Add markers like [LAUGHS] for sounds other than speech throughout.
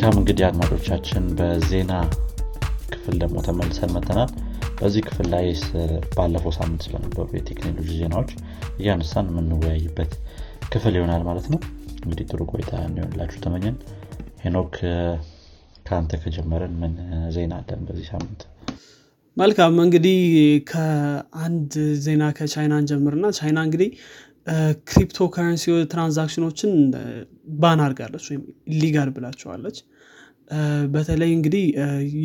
መልካም እንግዲህ አድማጮቻችን በዜና ክፍል ደግሞ ተመልሰን መተናል በዚህ ክፍል ላይ ባለፈው ሳምንት ስለነበሩ የቴክኖሎጂ ዜናዎች እያነሳን የምንወያይበት ክፍል ይሆናል ማለት ነው። እንግዲህ ጥሩ ቆይታ እንዲሆንላችሁ ተመኘን። ሄኖክ ከአንተ ከጀመረን ምን ዜና አለን በዚህ ሳምንት? መልካም እንግዲህ ከአንድ ዜና ከቻይና ጀምርና ቻይና እንግዲህ ክሪፕቶ ከረንሲ transaction ኦችን ban አርጋለች ወይም illegal ብላቸዋለች በተለይ እንግዲህ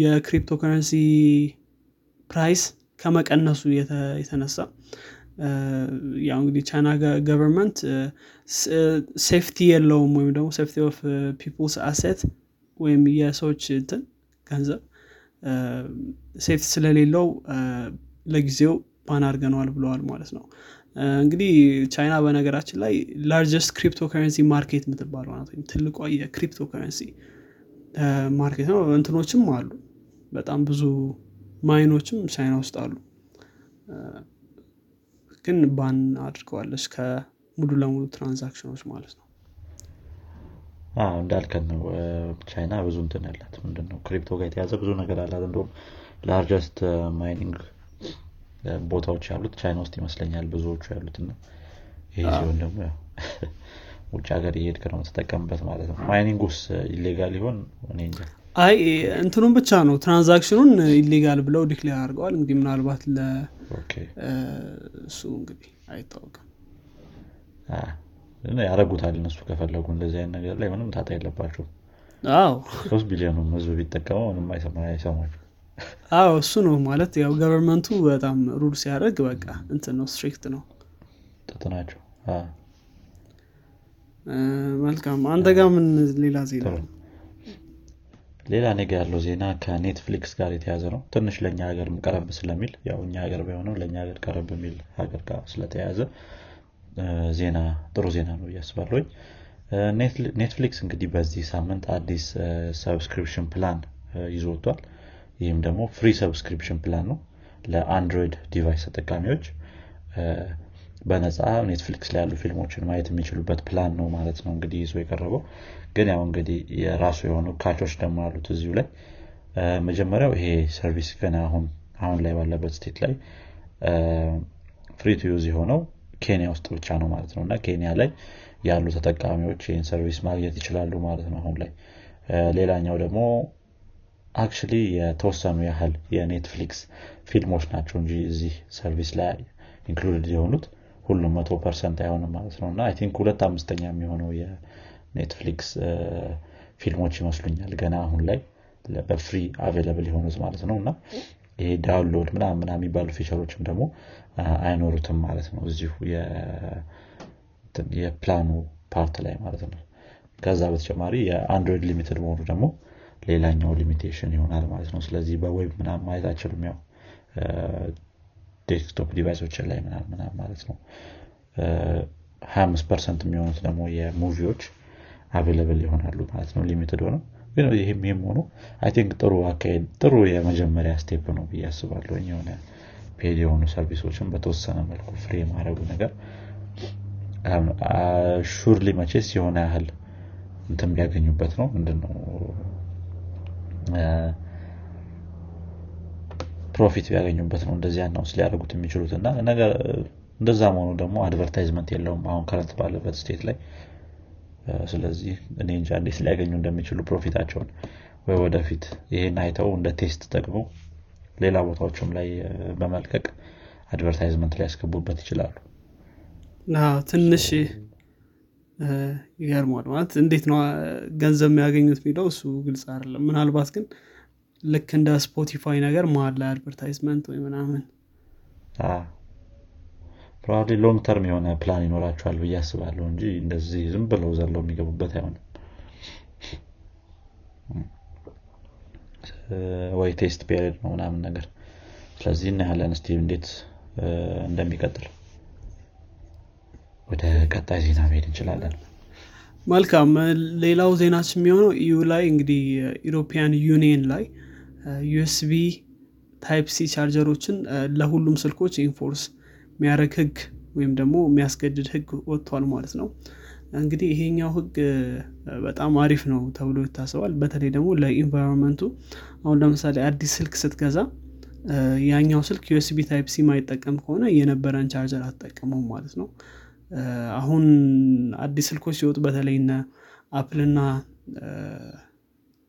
የ cryptocurrency price ከመቀነሱ የተነሳ ያው እንግዲህ ቻይና government safety የለውም ወይም ደግሞ safety of people's asset ወይም የሰዎች እንትን ገንዘብ safety ስለሌለው ለጊዜው ban አድርገነዋል ብለዋል ማለት ነው። እንግዲህ ቻይና በነገራችን ላይ largest cryptocurrency market የምትባለው ናት ወይም ትልቋ የ cryptocurrency market ነው። እንትኖችም አሉ። በጣም ብዙ mine ኦችም ቻይና ውስጥ አሉ። ግን ban አድርገዋለች ከሙሉ ለሙሉ transaction ኦች ማለት ነው። እንዳልከው ነው። ቻይና ብዙ እንትን ያላት ምንድነው? crypto ጋር የተያዘ ብዙ ነገር አላት። እንደም largest mining ቦታዎች ያሉት ቻይና ውስጥ ይመስለኛል ብዙዎቹ ያሉት እና ሲሆን ደግሞ ውጭ ሀገር እየሄድክ ነው ተጠቀምበት ማለት ነው? mining ውስጥ illegal ይሆን? እኔ እንጃ። አይ እንትኑን ብቻ ነው። transaction ኡን illegal ብለው declare አድርገዋል። እንግዲህ ምናልባት ለእሱ እንግዲህ አይታወቅም። ያደረጉታል እነሱ ከፈለጉ እንደዚህ አይነት ነገር ላይ ምንም ጣጣ የለባቸው አዎ። ሶስት ቢሊዮኑም ህዝብ ቢጠቀመው ምንም አይሰማቸው አዎ እሱ ነው ማለት ያው government ኡ በጣም rule ሲያደርግ በቃ እንትን ነው strict ነው። ጥብቅ ናቸው መልካም። አንተ ጋር ምን ሌላ ዜና? ሌላ እኔ ጋ ያለው ዜና ከ Netflix ጋር የተያዘ ነው። ትንሽ ለእኛ ሀገር ቀረብ ስለሚል ያው እኛ ሀገር ቢሆነው ለእኛ ሀገር ቀረብ የሚል ሀገር ጋር ስለተያዘ ዜና ጥሩ ዜና ነው እያስባለኝ Netflix እንግዲህ በዚህ ሳምንት አዲስ subscription plan ይዞ ይህም ደግሞ free subscription plan ነው ለ Android device ተጠቃሚዎች በነፃ Netflix ላይ ያሉ ፊልሞችን ማየት የሚችሉበት ፕላን ነው ማለት ነው እንግዲህ ይዞ የቀረበው። ግን ያው እንግዲህ የራሱ የሆኑ catch ኦች ደግሞ አሉት እዚሁ ላይ። መጀመሪያው ይሄ service ገና አሁን አሁን ላይ ባለበት state ላይ free to use የሆነው ኬንያ ውስጥ ብቻ ነው ማለት ነው። እና ኬንያ ላይ ያሉ ተጠቃሚዎች ይህን service ማግኘት ይችላሉ ማለት ነው አሁን ላይ። ሌላኛው ደግሞ actually የተወሰኑ ያህል የ Netflix ፊልሞች ናቸው እንጂ እዚህ service ላይ included የሆኑት ሁሉም መቶ percent አይሆንም ማለት ነው። እና I think ሁለት አምስተኛ የሚሆነው የ Netflix ፊልሞች ይመስሉኛል ገና አሁን ላይ በ free available የሆኑት ማለት ነው። እና ይሄ download ምናምን ምና የሚባሉ feature ኦችም ደግሞ አይኖሩትም ማለት ነው እዚሁ የ plan ኡ part ላይ ማለት ነው። ከዛ በተጨማሪ የ Android limited መሆኑ ደግሞ ሌላኛው limitation ይሆናል ማለት ነው። ስለዚህ በ web ምናምን ማየት አይችልም ያው desktop device ኦችን ላይ ምናምን ማለት ነው። 25 percent የሚሆኑት ደግሞ የ movie ዎች available ይሆናሉ ማለት ነው። limited ሆነው ይህም ይህም ሆኖ አይ ጥሩ አካሄድ ጥሩ የመጀመሪያ step ነው ብዬ አስባለሁ። የሆነ paid የሆኑ service ኦችን በተወሰነ መልኩ free የማድረጉ ነገር surely መቼስ የሆነ ያህል እንትን ቢያገኙበት ነው ምንድን ነው profit ቢያገኙበት ነው እንደዚህ announce ሊያደርጉት የሚችሉት እና ነገር እንደዛ መሆኑ ደግሞ advertisement የለውም አሁን current ባለበት state ላይ። ስለዚህ እኔ እንጃ እንዴት ሊያገኙ እንደሚችሉ profit ኣቸውን ወይ ወደፊት ይሄን አይተው እንደ test ጠቅመው ሌላ ቦታዎችም ላይ በመልቀቅ advertisement ሊያስገቡበት ይችላሉ። ትንሽ ይገርማል ማለት እንዴት ነው ገንዘብ የሚያገኙት የሚለው እሱ ግልጽ አይደለም። ምናልባት ግን ልክ እንደ Spotify ነገር መሀል ላይ advertisement ወይ ምናምን? probably long term የሆነ ፕላን ይኖራቸዋል ብዬ አስባለሁ እንጂ እንደዚህ ዝም ብለው ዘለው የሚገቡበት አይሆንም። ወይ test period ነው ምናምን ነገር። ስለዚህ እናያለን እስቲ እንዴት እንደሚቀጥል። ወደ ቀጣይ ዜና መሄድ እንችላለን። መልካም። ሌላው ዜናችን የሚሆነው EU ላይ እንግዲህ European Union ላይ USB Type C charger ኦችን ለሁሉም ስልኮች enforce የሚያደርግ ህግ ወይም ደግሞ የሚያስገድድ ህግ ወጥቷል ማለት ነው። እንግዲህ ይሄኛው ህግ በጣም አሪፍ ነው ተብሎ ይታሰባል። በተለይ ደግሞ ለ environment ኡ አሁን ለምሳሌ አዲስ ስልክ ስትገዛ ያኛው ስልክ USB Type C ማይጠቀም ከሆነ የነበረን ቻርጀር አትጠቀመው ማለት ነው። አሁን አዲስ ስልኮች ሲወጡ በተለይ እነ Apple እና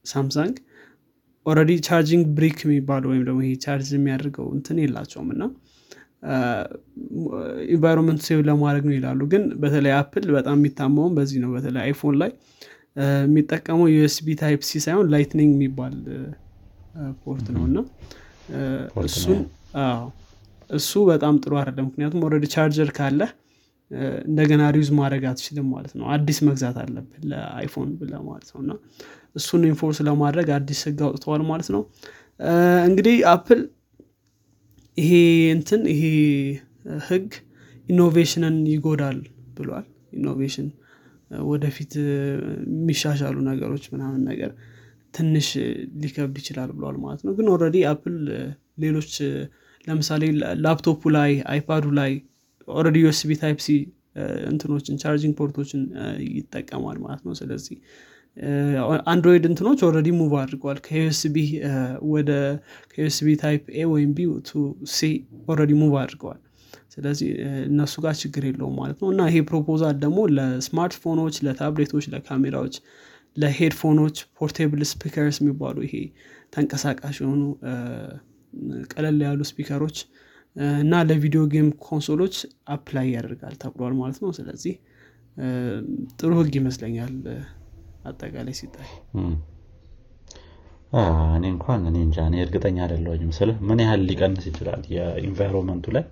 ሳምሳንግ already charging brick የሚባለው ወይም ደግሞ ይሄ ቻርጅ የሚያደርገው እንትን የላቸውም እና environment save ለማድረግ ነው ይላሉ። ግን በተለይ አፕል በጣም የሚታማውን በዚህ ነው። በተለይ አይፎን ላይ የሚጠቀመው USB type C ሳይሆን Lightning የሚባል port ነው። እና እሱን እሱ በጣም ጥሩ አይደለም። ምክንያቱም already charger ካለ እንደገና reuse ማድረግ አትችልም ማለት ነው። አዲስ መግዛት አለብን ለአይፎን ብለን ማለት ነው። እና እሱን enforce ለማድረግ አዲስ ህግ አውጥተዋል ማለት ነው። እንግዲህ አፕል ይሄ እንትን ይሄ ህግ innovation ን ይጎዳል ብሏል። innovation ወደፊት የሚሻሻሉ ነገሮች ምናምን ነገር ትንሽ ሊከብድ ይችላል ብለዋል ማለት ነው። ግን already አፕል ሌሎች ለምሳሌ ላፕቶፑ ላይ አይፓዱ ላይ already USB type C እንትኖችን charging port ኦችን ይጠቀማል ማለት ነው። ስለዚህ አንድሮይድ እንትኖች already move አድርገዋል። ከ USB ወደ ከ USB type A ወይም B to C already move አድርገዋል። ስለዚህ እነሱ ጋር ችግር የለውም ማለት ነው። እና ይሄ proposal ደግሞ ለስማርትፎኖች ለታብሌቶች ለካሜራዎች ለ headphone ኦች portable speakers የሚባሉ ይሄ ተንቀሳቃሽ የሆኑ ቀለል ያሉ speaker ኦች እና ለ video game console ኦች apply ያደርጋል ተብሏል ማለት ነው። ስለዚህ ጥሩ ህግ ይመስለኛል አጠቃላይ ሲታይ። እኔ እንኳን እኔ እንጃ እኔ እርግጠኛ አደለሁኝም ስለ ምን ያህል ሊቀንስ ይችላል የ environment ኡ ላይ?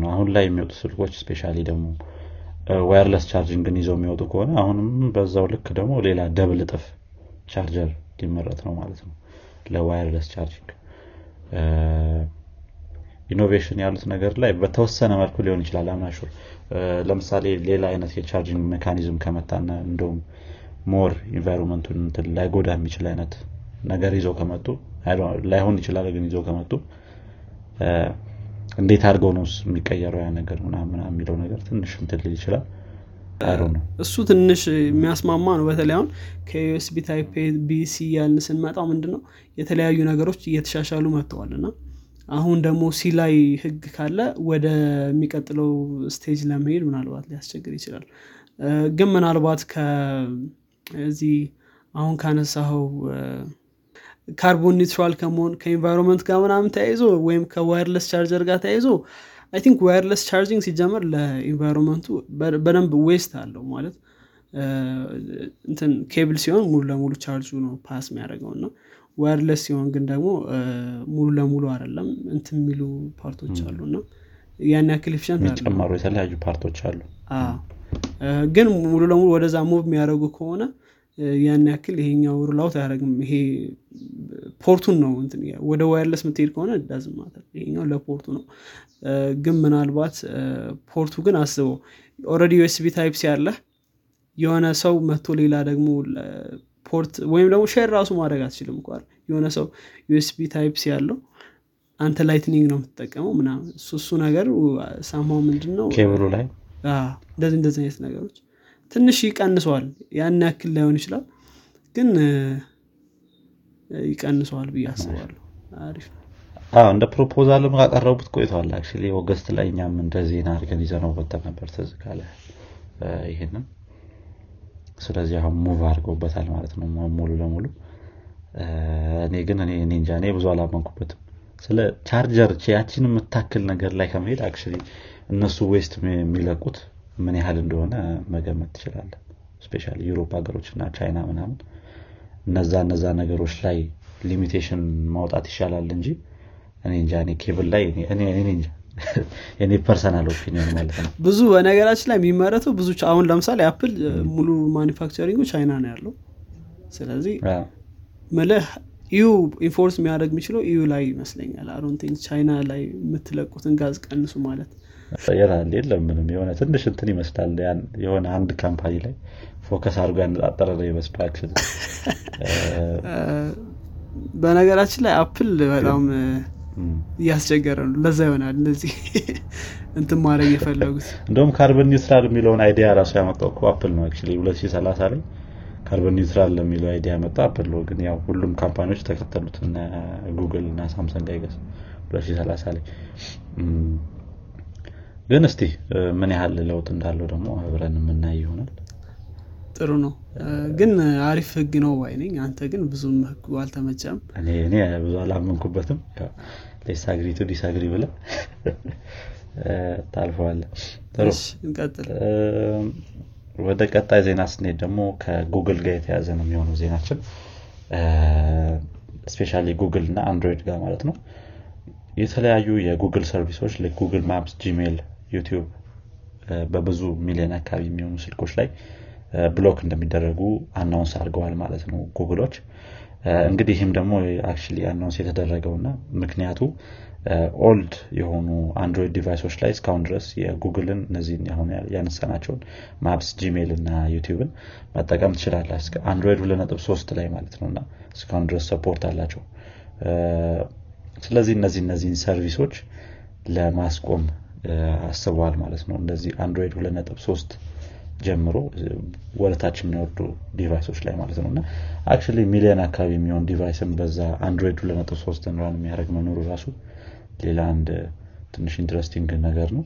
ነው አሁን ላይ የሚወጡ ስልኮች especially ደግሞ wireless charging ን ይዘው የሚወጡ ከሆነ አሁንም በዛው ልክ ደግሞ ሌላ double እጥፍ ቻርጀር ሊመረጥ ነው ማለት ነው። ለ wireless charging innovation ያሉት ነገር ላይ በተወሰነ መልኩ ሊሆን ይችላል። I'm not sure ለምሳሌ ሌላ አይነት የ charging mechanism ከመጣና እንደውም more environment ኡን ላይጎዳ የሚችል አይነት ነገር ይዘው ከመጡ ላይሆን ይችላል ግን ይዘው ከመጡ እንዴት አድርገው ነው የሚቀየረው ያ ነገር ምናምን የሚለው ነገር ትንሽ ሊል ይችላል። እሱ ትንሽ የሚያስማማ ነው። በተለይ አሁን ከ USB type B C ያልን ስንመጣው ምንድነው? የተለያዩ ነገሮች እየተሻሻሉ መጥተዋል እና አሁን ደግሞ C ላይ ህግ ካለ ወደ የሚቀጥለው stage ለመሄድ ምናልባት ሊያስቸግር ይችላል። ግን ምናልባት ከዚህ አሁን ካነሳኸው carbon neutral ከመሆን ከ environment ጋር ምናምን ተያይዞ ወይም ከ wireless charger ጋር ተያይዞ I think wireless charging ሲጀመር ለ environment ኡ በደንብ waste አለው ማለት እንትን ኬብል ሲሆን ሙሉ ለሙሉ charge ኡ ነው pass የሚያደርገው እና wireless ሲሆን ግን ደግሞ ሙሉ ለሙሉ አይደለም እንትን የሚሉ part ኦች አሉ እና ያን ያክል efficient የሚጨመሩ የተለያዩ part ኦች አሉ። ግን ሙሉ ለሙሉ ወደዛ move የሚያደርጉ ከሆነ ያን ያክል ይሄኛው rule out አያደረግም ይሄ port ኡን ነው ወደ wireless የምትሄድ ከሆነ doesn't matter ይሄኛው ለ port ኡ ነው። ግን ምናልባት port ኡ ግን አስበው። already USB type C ያለ የሆነ ሰው መቶ ሌላ ደግሞ port ወይም ደግሞ share ራሱ ማድረግ አትችልም እንኳ የሆነ ሰው USB type C ያለው አንተ Lightning ነው የምትጠቀመው ምናምን። እሱ እሱ ነገር somehow ምንድን ነው ኬብሉ ላይ? እንደዚህ እንደዚህ አይነት ነገሮች ትንሽ ይቀንሰዋል። ያን ያክል ላይሆን ይችላል። ግን ይቀንሰዋል ብዬ አስባለሁ። አሪፍ እንደ proposal ም ካቀረቡት ቆይተዋል actually August ላይ እኛም እንደ ዜና አድርገን ይዘነው ወጥተን ነበር ትዝ ካለ ይሄንን ስለዚህ አሁን move አድርገውበታል ማለት ነው። ሙሉ ለሙሉ። እኔ ግን እኔ እንጃ እኔ ብዙ አላመንኩበትም። ስለ ቻርጀር ያችን የምታክል ነገር ላይ ከመሄድ actually እነሱ waste የሚለቁት ምን ያህል እንደሆነ መገመት ትችላለህ especially ዩሮፕ ሀገሮች እና ቻይና ምናምን እነዛ እነዛ ነገሮች ላይ limitation ማውጣት ይሻላል እንጂ እኔ እንጃ ኬብል ላይ እኔ እንጃ የኔ personal opinion ማለት ነው። ብዙ በነገራችን ላይ የሚመረተው ብዙ አሁን ለምሳሌ አፕል ሙሉ manufacturing ኡ ቻይና ነው ያለው። ስለዚህ ምልህ EU enforce የሚያደርግ የሚችለው EU ላይ ይመስለኛል። I don't think ቻይና ላይ የምትለቁትን ጋዝ ቀንሱ ማለት። ይላል የለም ምንም። የሆነ ትንሽ እንትን ይመስላል። የሆነ አንድ company ላይ focus አድርጎ ያነጣጠረ ነው ይመስላል [LAUGHS] በነገራችን ላይ አፕል በጣም እያስቸገረ ነው። ለዛ ይሆናል እንደዚህ [LAUGHS] እንትን ማድረግ የፈለጉት። እንደውም carbon neutral የሚለውን idea ራሱ ያመጣው እኮ አፕል ነው actually 2030 ላይ carbon neutral ለሚለው idea ያመጣ አፕል ነው። ግን ያው ሁሉም company ዎች ተከተሉት እነ ጉግል እና ሳምሰንግ I guess 2030 ላይ። ግን እስቲ ምን ያህል ለውጥ እንዳለው ደግሞ አብረን የምናይ ይሆናል ጥሩ ነው። ግን አሪፍ ህግ ነው ባይ ነኝ አንተ ግን ብዙም ህጉ አልተመቸም። እኔ ብዙ አላመንኩበትም። let's agree to disagree ብለን እናልፈዋለን ወደ ቀጣይ ዜና ስንሄድ ደግሞ ከጉግል ጋር የተያዘ ነው የሚሆነው ዜናችን። especially ጉግል እና አንድሮይድ ጋር ማለት ነው። የተለያዩ የ Google service ኦች Google Maps Gmail YouTube በብዙ ሚሊዮን አካባቢ የሚሆኑ ስልኮች ላይ block እንደሚደረጉ announce አድርገዋል ማለት ነው ጉግሎች እንግዲህ ይህም ደግሞ actually announce የተደረገው እና ምክንያቱ old የሆኑ Android device ኦች ላይ እስካሁን ድረስ የጉግልን እነዚህን አሁን ያነሳናቸውን Maps Gmail እና YouTube ን መጠቀም ትችላለህ Android ሁለት ሶስት ላይ ማለት ነው እና እስካሁን ድረስ support አላቸው። ስለዚህ እነዚህ እነዚህን service ኦች ለማስቆም አስበዋል ማለት ነው። እንደዚህ Android ሁለት ሶስት ጀምሮ ወደታች የሚወርዱ device ኦች ላይ ማለት ነው። እና actually ሚሊዮን አካባቢ የሚሆን device ን በዛ Android ሁለት ነጥብ ሶስት run የሚያደርግ መኖሩ ራሱ ሌላ አንድ ትንሽ interesting ነገር ነው።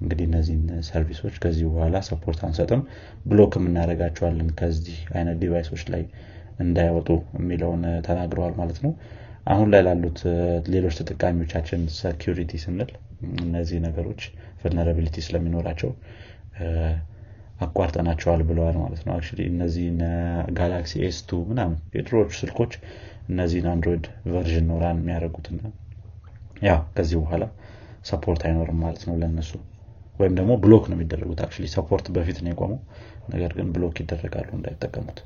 እንግዲህ እነዚህን service ኦች ከዚህ በኋላ support አንሰጥም። block ም እናደረጋቸዋለን ከዚህ አይነት device ኦች ላይ እንዳይወጡ የሚለውን ተናግረዋል ማለት ነው። አሁን ላይ ላሉት ሌሎች ተጠቃሚዎቻችን security ስንል እነዚህ ነገሮች vulnerability ስለሚኖራቸው አቋርጠናቸዋል ብለዋል ማለት ነው። አክ እነዚህ Galaxy S two ምናምን የድሮዎቹ ስልኮች እነዚህን Android version ነው run የሚያደርጉትና ያው ከዚህ በኋላ support አይኖርም ማለት ነው ለእነሱ። ወይም ደግሞ block ነው የሚደረጉት አክ support በፊት ነው የቆመው። ነገር ግን block ይደረጋሉ እንዳይጠቀሙት።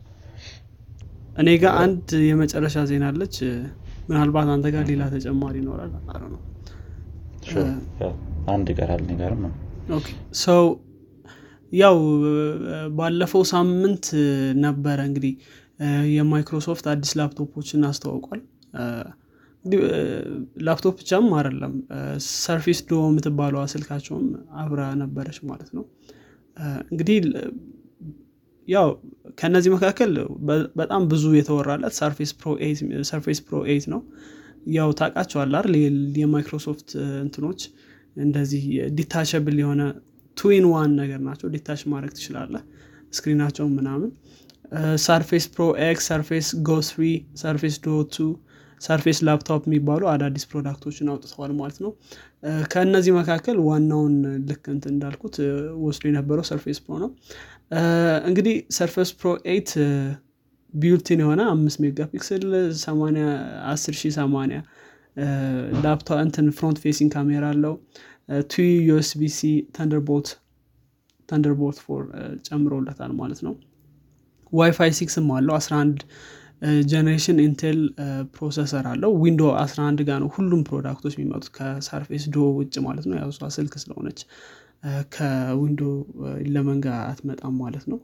እኔ ጋር አንድ የመጨረሻ ዜና አለች። ምናልባት አንተ ጋር ሌላ ተጨማሪ ይኖራል ነው። አንድ ይቀራል እኔ ጋርም ሰው ያው ባለፈው ሳምንት ነበረ እንግዲህ የማይክሮሶፍት አዲስ ላፕቶፖችን አስተዋውቋል። ላፕቶፕ ብቻም አይደለም Surface Duo የምትባለዋ ስልካቸውም አብራ ነበረች ማለት ነው። እንግዲህ ያው ከእነዚህ መካከል በጣም ብዙ የተወራለት Surface Pro eight ነው። ያው ታቃቸዋል አይደል? የማይክሮሶፍት እንትኖች እንደዚህ detachable የሆነ two-in-one ነገር ናቸው። detach ማድረግ ትችላለህ። screen ኣቸው ምናምን። Surface Pro X Surface Go three Surface Duo two Surface Laptop የሚባሉ አዳዲስ product ኦችን አውጥተዋል ማለት ነው። ከእነዚህ መካከል ዋናውን ልክ እንት እንዳልኩት ወስዶ የነበረው Surface Pro ነው። እንግዲህ Surface Pro eight built-in የሆነ አምስት megapixel አስር ሺህ ሰማኒያ ላፕቶፕ እንትን front facing ካሜራ አለው two USB-C Thunderbolt Thunderbolt four ጨምሮለታል ማለት ነው። Wi-Fi six ም አለው። 11 generation Intel processor አለው። Windows 11 ጋር ነው ሁሉም product ኦች የሚመጡት ከ Surface Duo ውጭ ማለት ነው። ያሷ ስልክ ስለሆነች ከ Windows eleven ጋር አትመጣም ማለት ነው።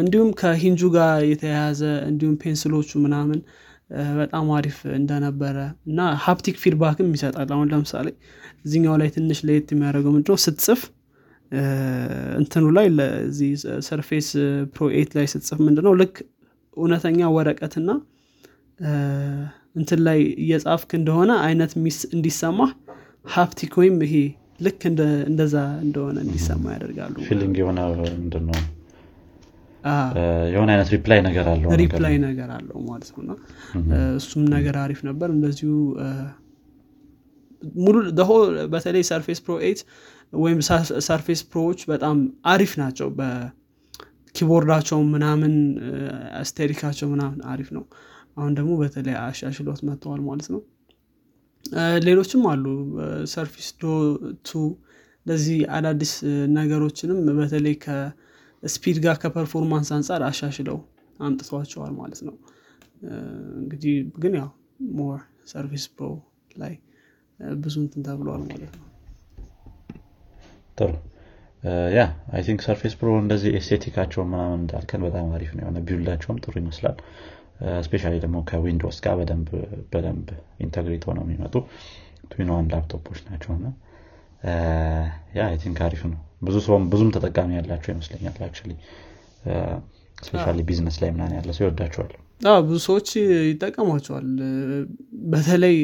እንዲሁም ከ hinge ኡ ጋር የተያያዘ እንዲሁም pencil ኦቹ ምናምን በጣም አሪፍ እንደነበረ እና haptic feedback ም ይሰጣል። አሁን ለምሳሌ እዚኛው ላይ ትንሽ ለየት የሚያደርገው ምንድነው? ስትጽፍ እንትኑ ላይ ለዚህ Surface Pro eight ላይ ስትጽፍ ምንድነው? ልክ እውነተኛ ወረቀትና እንትን ላይ እየጻፍክ እንደሆነ አይነት እንዲሰማ haptic ወይም ይሄ ልክ እንደዛ እንደሆነ እንዲሰማ ያደርጋሉ feeling የሆነ ምንድነው የሆነ አይነት reply ነገር አለው reply ነገር አለው ማለት ነው። እሱም ነገር አሪፍ ነበር። እንደዚሁ ሙሉ ደሆ በተለይ Surface Pro eight ወይም Surface Pro ዎች በጣም አሪፍ ናቸው። በ keyboard ኣቸው ምናምን aesthetic ኣቸው ምናምን አሪፍ ነው። አሁን ደግሞ በተለይ አሻሽሎት መጥተዋል ማለት ነው። ሌሎችም አሉ። Surface Duo two እንደዚህ አዳዲስ ነገሮችንም በተለይ ከ speed ጋር ከ performance አንጻር አሻሽለው አምጥተዋቸዋል ማለት ነው። እንግዲህ ግን ያው more Surface Pro ላይ ብዙ እንትን ተብለዋል ማለት ነው። ጥሩ። yeah I think Surface Pro እንደዚህ aesthetic ኣቸው ምናምን እንዳልከን በጣም አሪፍ ነው የሆነ build ኣቸውም ጥሩ ይመስላል። specially ደግሞ ከ Windows ጋር በደንብ integrate ሆነው የሚመጡ two-in-one ላፕቶፖች ናቸው እና yeah I think አሪፍ ነው። ብዙ ሰውም ብዙም ተጠቃሚ ያላቸው ይመስለኛል actually specially business ላይ ምናምን ያለ ሰው ይወዳቸዋል። ብዙ ሰዎች ይጠቀሟቸዋል። በተለይ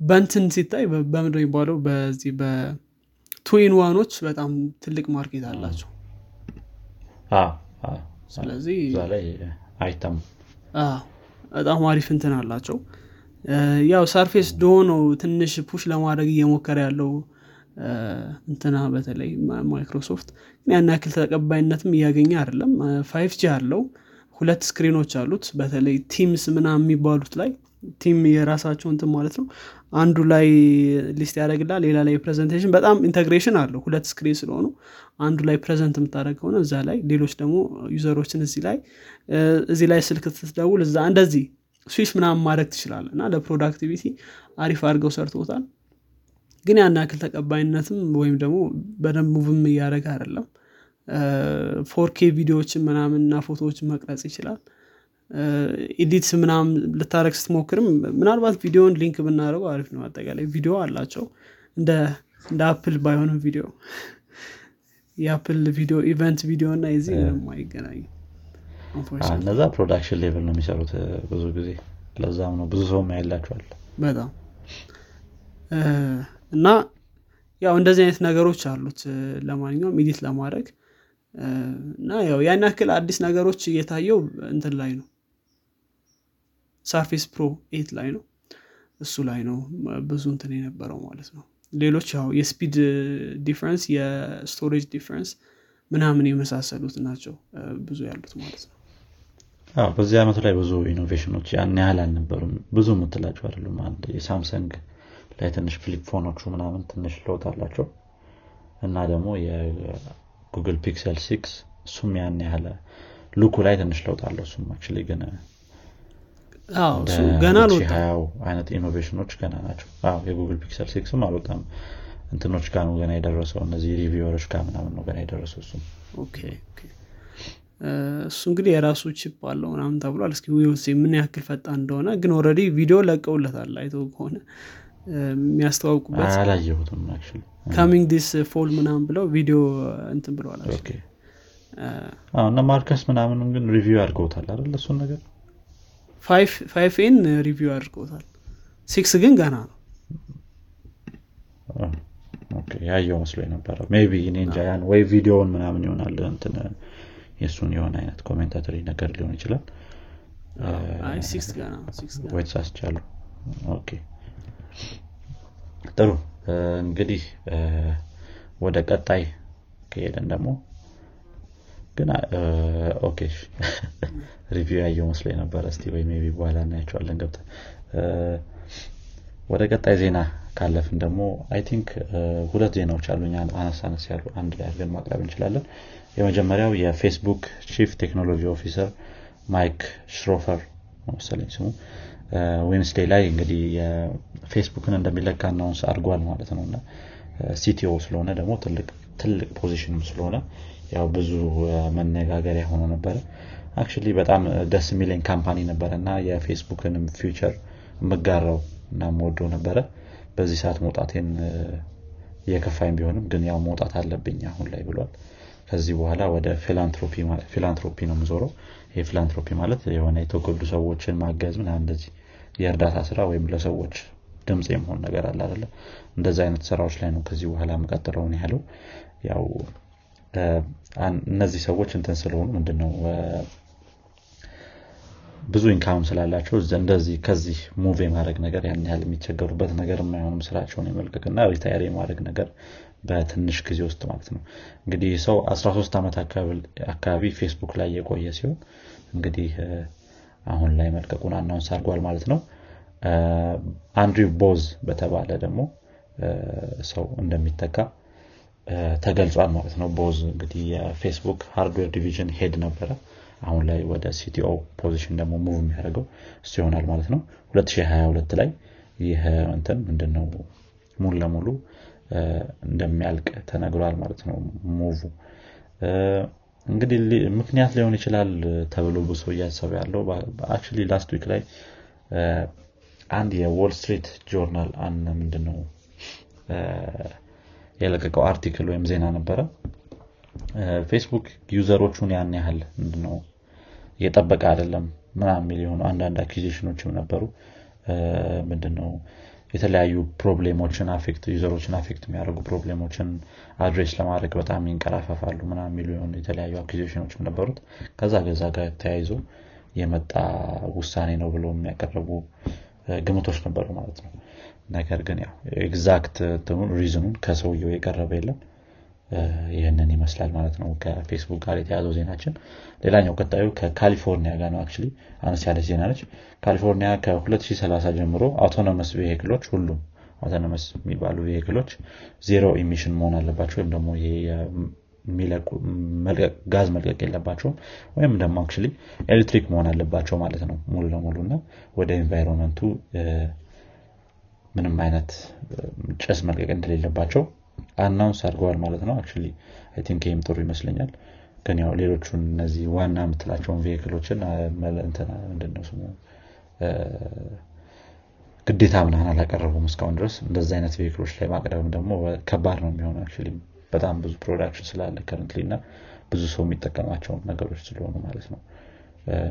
በንትን ሲታይ በምንድ የሚባለው? በዚህ በ two-in-one ኦች በጣም ትልቅ market አላቸው። ስለዚህ አይታሙም በጣም አሪፍ እንትን አላቸው። ያው Surface Duo ነው ትንሽ push ለማድረግ እየሞከረ ያለው እንትና በተለይ ማይክሮሶፍት ያን ያክል ተቀባይነትም እያገኘ አይደለም። five G አለው። ሁለት screen ኦች አሉት። በተለይ Teams ምናምን የሚባሉት ላይ Teams የራሳቸው እንትን ማለት ነው። አንዱ ላይ list ያደርግልሃል ሌላ ላይ presentation። በጣም integration አለው። ሁለት screen ስለሆኑ አንዱ ላይ present የምታደርግ ከሆነ እዛ ላይ ሌሎች ደግሞ user ኦችን እዚህ ላይ እዚህ ላይ ስልክ ስትደውል እዛ እንደዚህ ስዊች ምናምን ማድረግ ትችላለህ እና ለ productivity አሪፍ አድርገው ሰርተውታል ግን ያን ያክል ተቀባይነትም ወይም ደግሞ በደንብ move ም እያደረገ አይደለም። 4K ቪዲዮዎችን ምናምን እና ፎቶዎችን መቅረጽ ይችላል። edit ምናምን ልታረግ ስትሞክርም ምናልባት ቪዲዮን link ብናደርገው አሪፍ ነው። አጠቃላይ ቪዲዮ አላቸው። እንደ Apple ባይሆንም ቪዲዮ [LAUGHS] የ Apple ቪዲዮ event ቪዲዮ እና የዚህ ምንም አይገናኝም። እነዛ production level ነው የሚሰሩት ብዙ ጊዜ። ለዛም ነው ብዙ ሰውም ያላቸዋል በጣም እና ያው እንደዚህ አይነት ነገሮች አሉት ለማንኛውም edit ለማድረግ። እና ያው ያን ያክል አዲስ ነገሮች እየታየው እንትን ላይ ነው። Surface Pro eight ላይ ነው። እሱ ላይ ነው ብዙ እንትን የነበረው ማለት ነው። ሌሎች ያው የ speed difference የ storage difference ምናምን የመሳሰሉት ናቸው ብዙ ያሉት ማለት ነው። በዚህ ዓመቱ ላይ ብዙ innovation ኦች ያን ያህል አልነበሩም። ብዙ የምትላቸው አይደሉም። አንድ የ Samsung ላይ ትንሽ flip phone ኦቹ ምናምን ትንሽ ለውጥ አላቸው። እና ደግሞ የ Google Pixel six እሱም ያን ያህል look ኡ ላይ ትንሽ ለውጥ አለው እሱም actually ግን ገና ሀያው አይነት innovation ኦች ገና ናቸው። የ Google Pixel six ም አልወጣም። እንትኖች ጋር ነው ገና የደረሰው። እነዚህ reviewer ኦች ጋር ምናምን ነው ገና የደረሰው እሱም። እሱ እንግዲህ የራሱ chip አለው ምናምን ተብሏል። እስኪ ምን ያክል ፈጣን እንደሆነ። ግን already ቪዲዮ ለቀውለታል አይቶ ከሆነ የሚያስተዋውቁበት አላየሁትም coming this fall ምናምን ብለው ቪዲዮ እንትን ብለዋል እና Marques ምናምንም ግን review አድርገውታል አይደል እሱን ነገር? five ኤን review አድርገውታል። ሲክስ ግን ገና ነው። ያየው መስሎ የነበረው ቢ እኔ እንጃ ያን ወይ ቪዲዮውን ምናምን ይሆናል እንትን የእሱን የሆነ አይነት commentary ነገር ሊሆን ይችላል። ወይ ተሳስቻለሁ። okay ጥሩ። እንግዲህ ወደ ቀጣይ ከሄደን ደግሞ ግን okay። [LAUGHS] review ያየው መስሎ የነበረ እስቲ maybe በኋላ እናያቸዋለን። ገብተን ወደ ቀጣይ ዜና ካለፍን ደግሞ I think ሁለት ዜናዎች አሉ አነስ አነስ ያሉ አንድ ላይ አድርገን ማቅረብ እንችላለን። የመጀመሪያው የ Facebook chief technology officer Mike Schroepfer መሰለኝ ስሙ Wednesday ላይ እንግዲህ Facebook ን እንደሚለቅ announce አድርጓል ማለት ነው። CTO ስለሆነ ደግሞ ትልቅ position ም ስለሆነ ያው ብዙ መነጋገሪያ ሆኖ ነበረ። actually በጣም ደስ የሚለኝ company ነበረ እና የ Facebook ንም future የምጋራው እና የምወደው ነበረ። በዚህ ሰዓት መውጣቴን እየከፋኝ ቢሆንም ግን ያው መውጣት አለብኝ አሁን ላይ ብሏል። ከዚህ በኋላ ወደ philanthropy ነው የምዞረው። ይህ philanthropy ማለት የሆነ የተጎዱ ሰዎችን ማገዝ ምና እንደዚህ የእርዳታ ስራ ወይም ለሰዎች ድምፅ የመሆን ነገር አለ አለ እንደዚ አይነት ስራዎች ላይ ነው ከዚህ በኋላ የምቀጥለው ነው ያለው። ያው እነዚህ ሰዎች እንትን ስለሆኑ ምንድነው ብዙ income ስላላቸው እንደዚህ ከዚህ move የማድረግ ነገር ያን ያህል የሚቸገሩበት ነገር የማይሆንም ስራቸውን የመልቀቅና retire የማድረግ ነገር በትንሽ ጊዜ ውስጥ ማለት ነው። እንግዲህ ሰው 13 ዓመት አካባቢ ፌስቡክ ላይ የቆየ ሲሆን እንግዲህ አሁን ላይ መልቀቁን announce አድርጓል ማለት ነው። Andrew Boz በተባለ ደግሞ ሰው እንደሚተካ ተገልጿል ማለት ነው። Boz እንግዲህ የ Facebook hardware division head ነበረ። አሁን ላይ ወደ CTO position ደግሞ move የሚያደርገው እሱ ይሆናል ማለት ነው። 2022 ላይ ይህ እንትን ምንድነው? ሙሉ ለሙሉ እንደሚያልቅ ተነግሯል ማለት ነው። move እንግዲህ ምክንያት ሊሆን ይችላል ተብሎ ብዙ ሰው እያሰበ ያለው አክ last week ላይ አንድ የ Wall Street Journal ምንድነው የለቀቀው article ወይም ዜና ነበረ። Facebook user ኦቹን ያን ያህል ምንድነው እየጠበቀ አይደለም ምናምን የሆኑ አንዳንድ accusation ኦችም ነበሩ። ምንድነው የተለያዩ problem ኦችን affect user ኦችን affect የሚያደርጉ problem ኦችን address ለማድረግ በጣም ይንቀራፈፋሉ ምና የሚሉ የተለያዩ accusation ኦችም ነበሩት። ከዛ ከዛ ጋር ተያይዞ የመጣ ውሳኔ ነው ብሎ የሚያቀረቡ ግምቶች ነበሩ ማለት ነው። ነገር ግን ያው exact reason ኡን ከሰውየው የቀረበ የለም ይህንን ይመስላል ማለት ነው ከፌስቡክ ጋር የተያዘው ዜናችን። ሌላኛው ቀጣዩ ከካሊፎርኒያ ጋር ነው actually አነስ ያለች ዜና ነች። ካሊፎርኒያ ከ2030 ጀምሮ autonomous vehicle ኦች ሁሉም autonomous የሚባሉ vehicle ኦች zero emission መሆን አለባቸው ወይም ደግሞ ጋዝ መልቀቅ የለባቸውም ወይም ደግሞ actually ኤሌክትሪክ መሆን አለባቸው ማለት ነው ሙሉ ለሙሉ እና ወደ environment ኡ ምንም አይነት ጭስ መልቀቅ እንደሌለባቸው announce አድርገዋል ማለት ነው። actually think ይህም ጥሩ ይመስለኛል። ግን ያው ሌሎቹን እነዚህ ዋና የምትላቸውን vehicle ኦችን ምንድነው ስሙ? ግዴታ ምናን አላቀረቡም እስካሁን ድረስ። እንደዚ አይነት vehicle ኦች ላይ ማቅረብም ደግሞ ከባድ ነው የሚሆነ በጣም ብዙ production ስላለ currently እና ብዙ ሰው የሚጠቀማቸው ነገሮች ስለሆኑ ማለት ነው።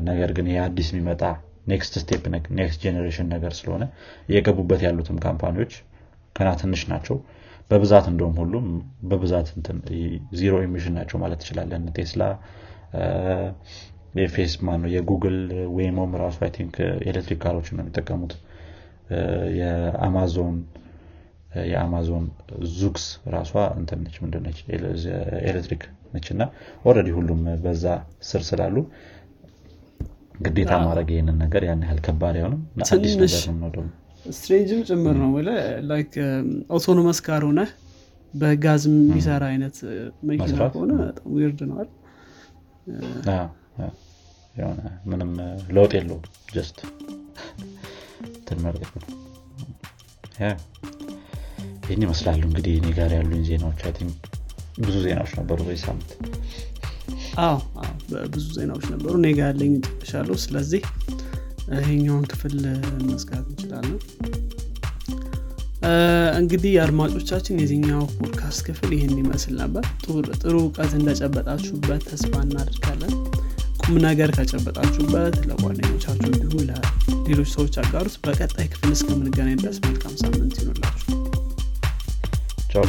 ነገር ግን ይህ አዲስ የሚመጣ next step next generation ነገር ስለሆነ እየገቡበት ያሉትም company ዎች ገና ትንሽ ናቸው በብዛት እንደውም ሁሉም በብዛት zero emission ናቸው ማለት ትችላለን ቴስላ የፌስ ማነው የ Google Waymo ም ራሱ I think ኤሌክትሪክ car ኦች ነው የሚጠቀሙት። የ Amazon የ Amazon Zoox ራሷ እንትን ነች ምንድነች ኤሌክትሪክ ነች። እና already ሁሉም በዛ ስር ስላሉ ግዴታ ማድረግ ይህንን ነገር ያን ያህል ከባድ አይሆንም። አዲስ ነገር ነው ደግሞ strange ም ጭምር ነው like autonomous car ሆነ በጋዝ የሚሰራ አይነት መኪና ከሆነ በጣም weird ይሆናል የሆነ ምንም ለውጥ የለው just ትንመርገት ነው። ይህን ይመስላሉ እንግዲህ እኔ ጋር ያሉኝ ዜናዎች። አይ ብዙ ዜናዎች ነበሩ በዚህ ሳምንት። አዎ ብዙ ዜናዎች ነበሩ። እኔ ጋር ያለኝ ጨርሻለሁ። ስለዚህ ይሄኛውን ክፍል መዝጋት እንችላለን። እንግዲህ አድማጮቻችን የዚኛው ፖድካስት ክፍል ይህን ይመስል ነበር። ጥሩ እውቀት እንደጨበጣችሁበት ተስፋ እናደርጋለን። ቁም ነገር ከጨበጣችሁበት ለጓደኞቻችሁ እንዲሁም ለሌሎች ሰዎች አጋሩት። በቀጣይ ክፍል እስከምንገናኝ ድረስ መልካም ሳምንት ይሆንላችሁ ቻው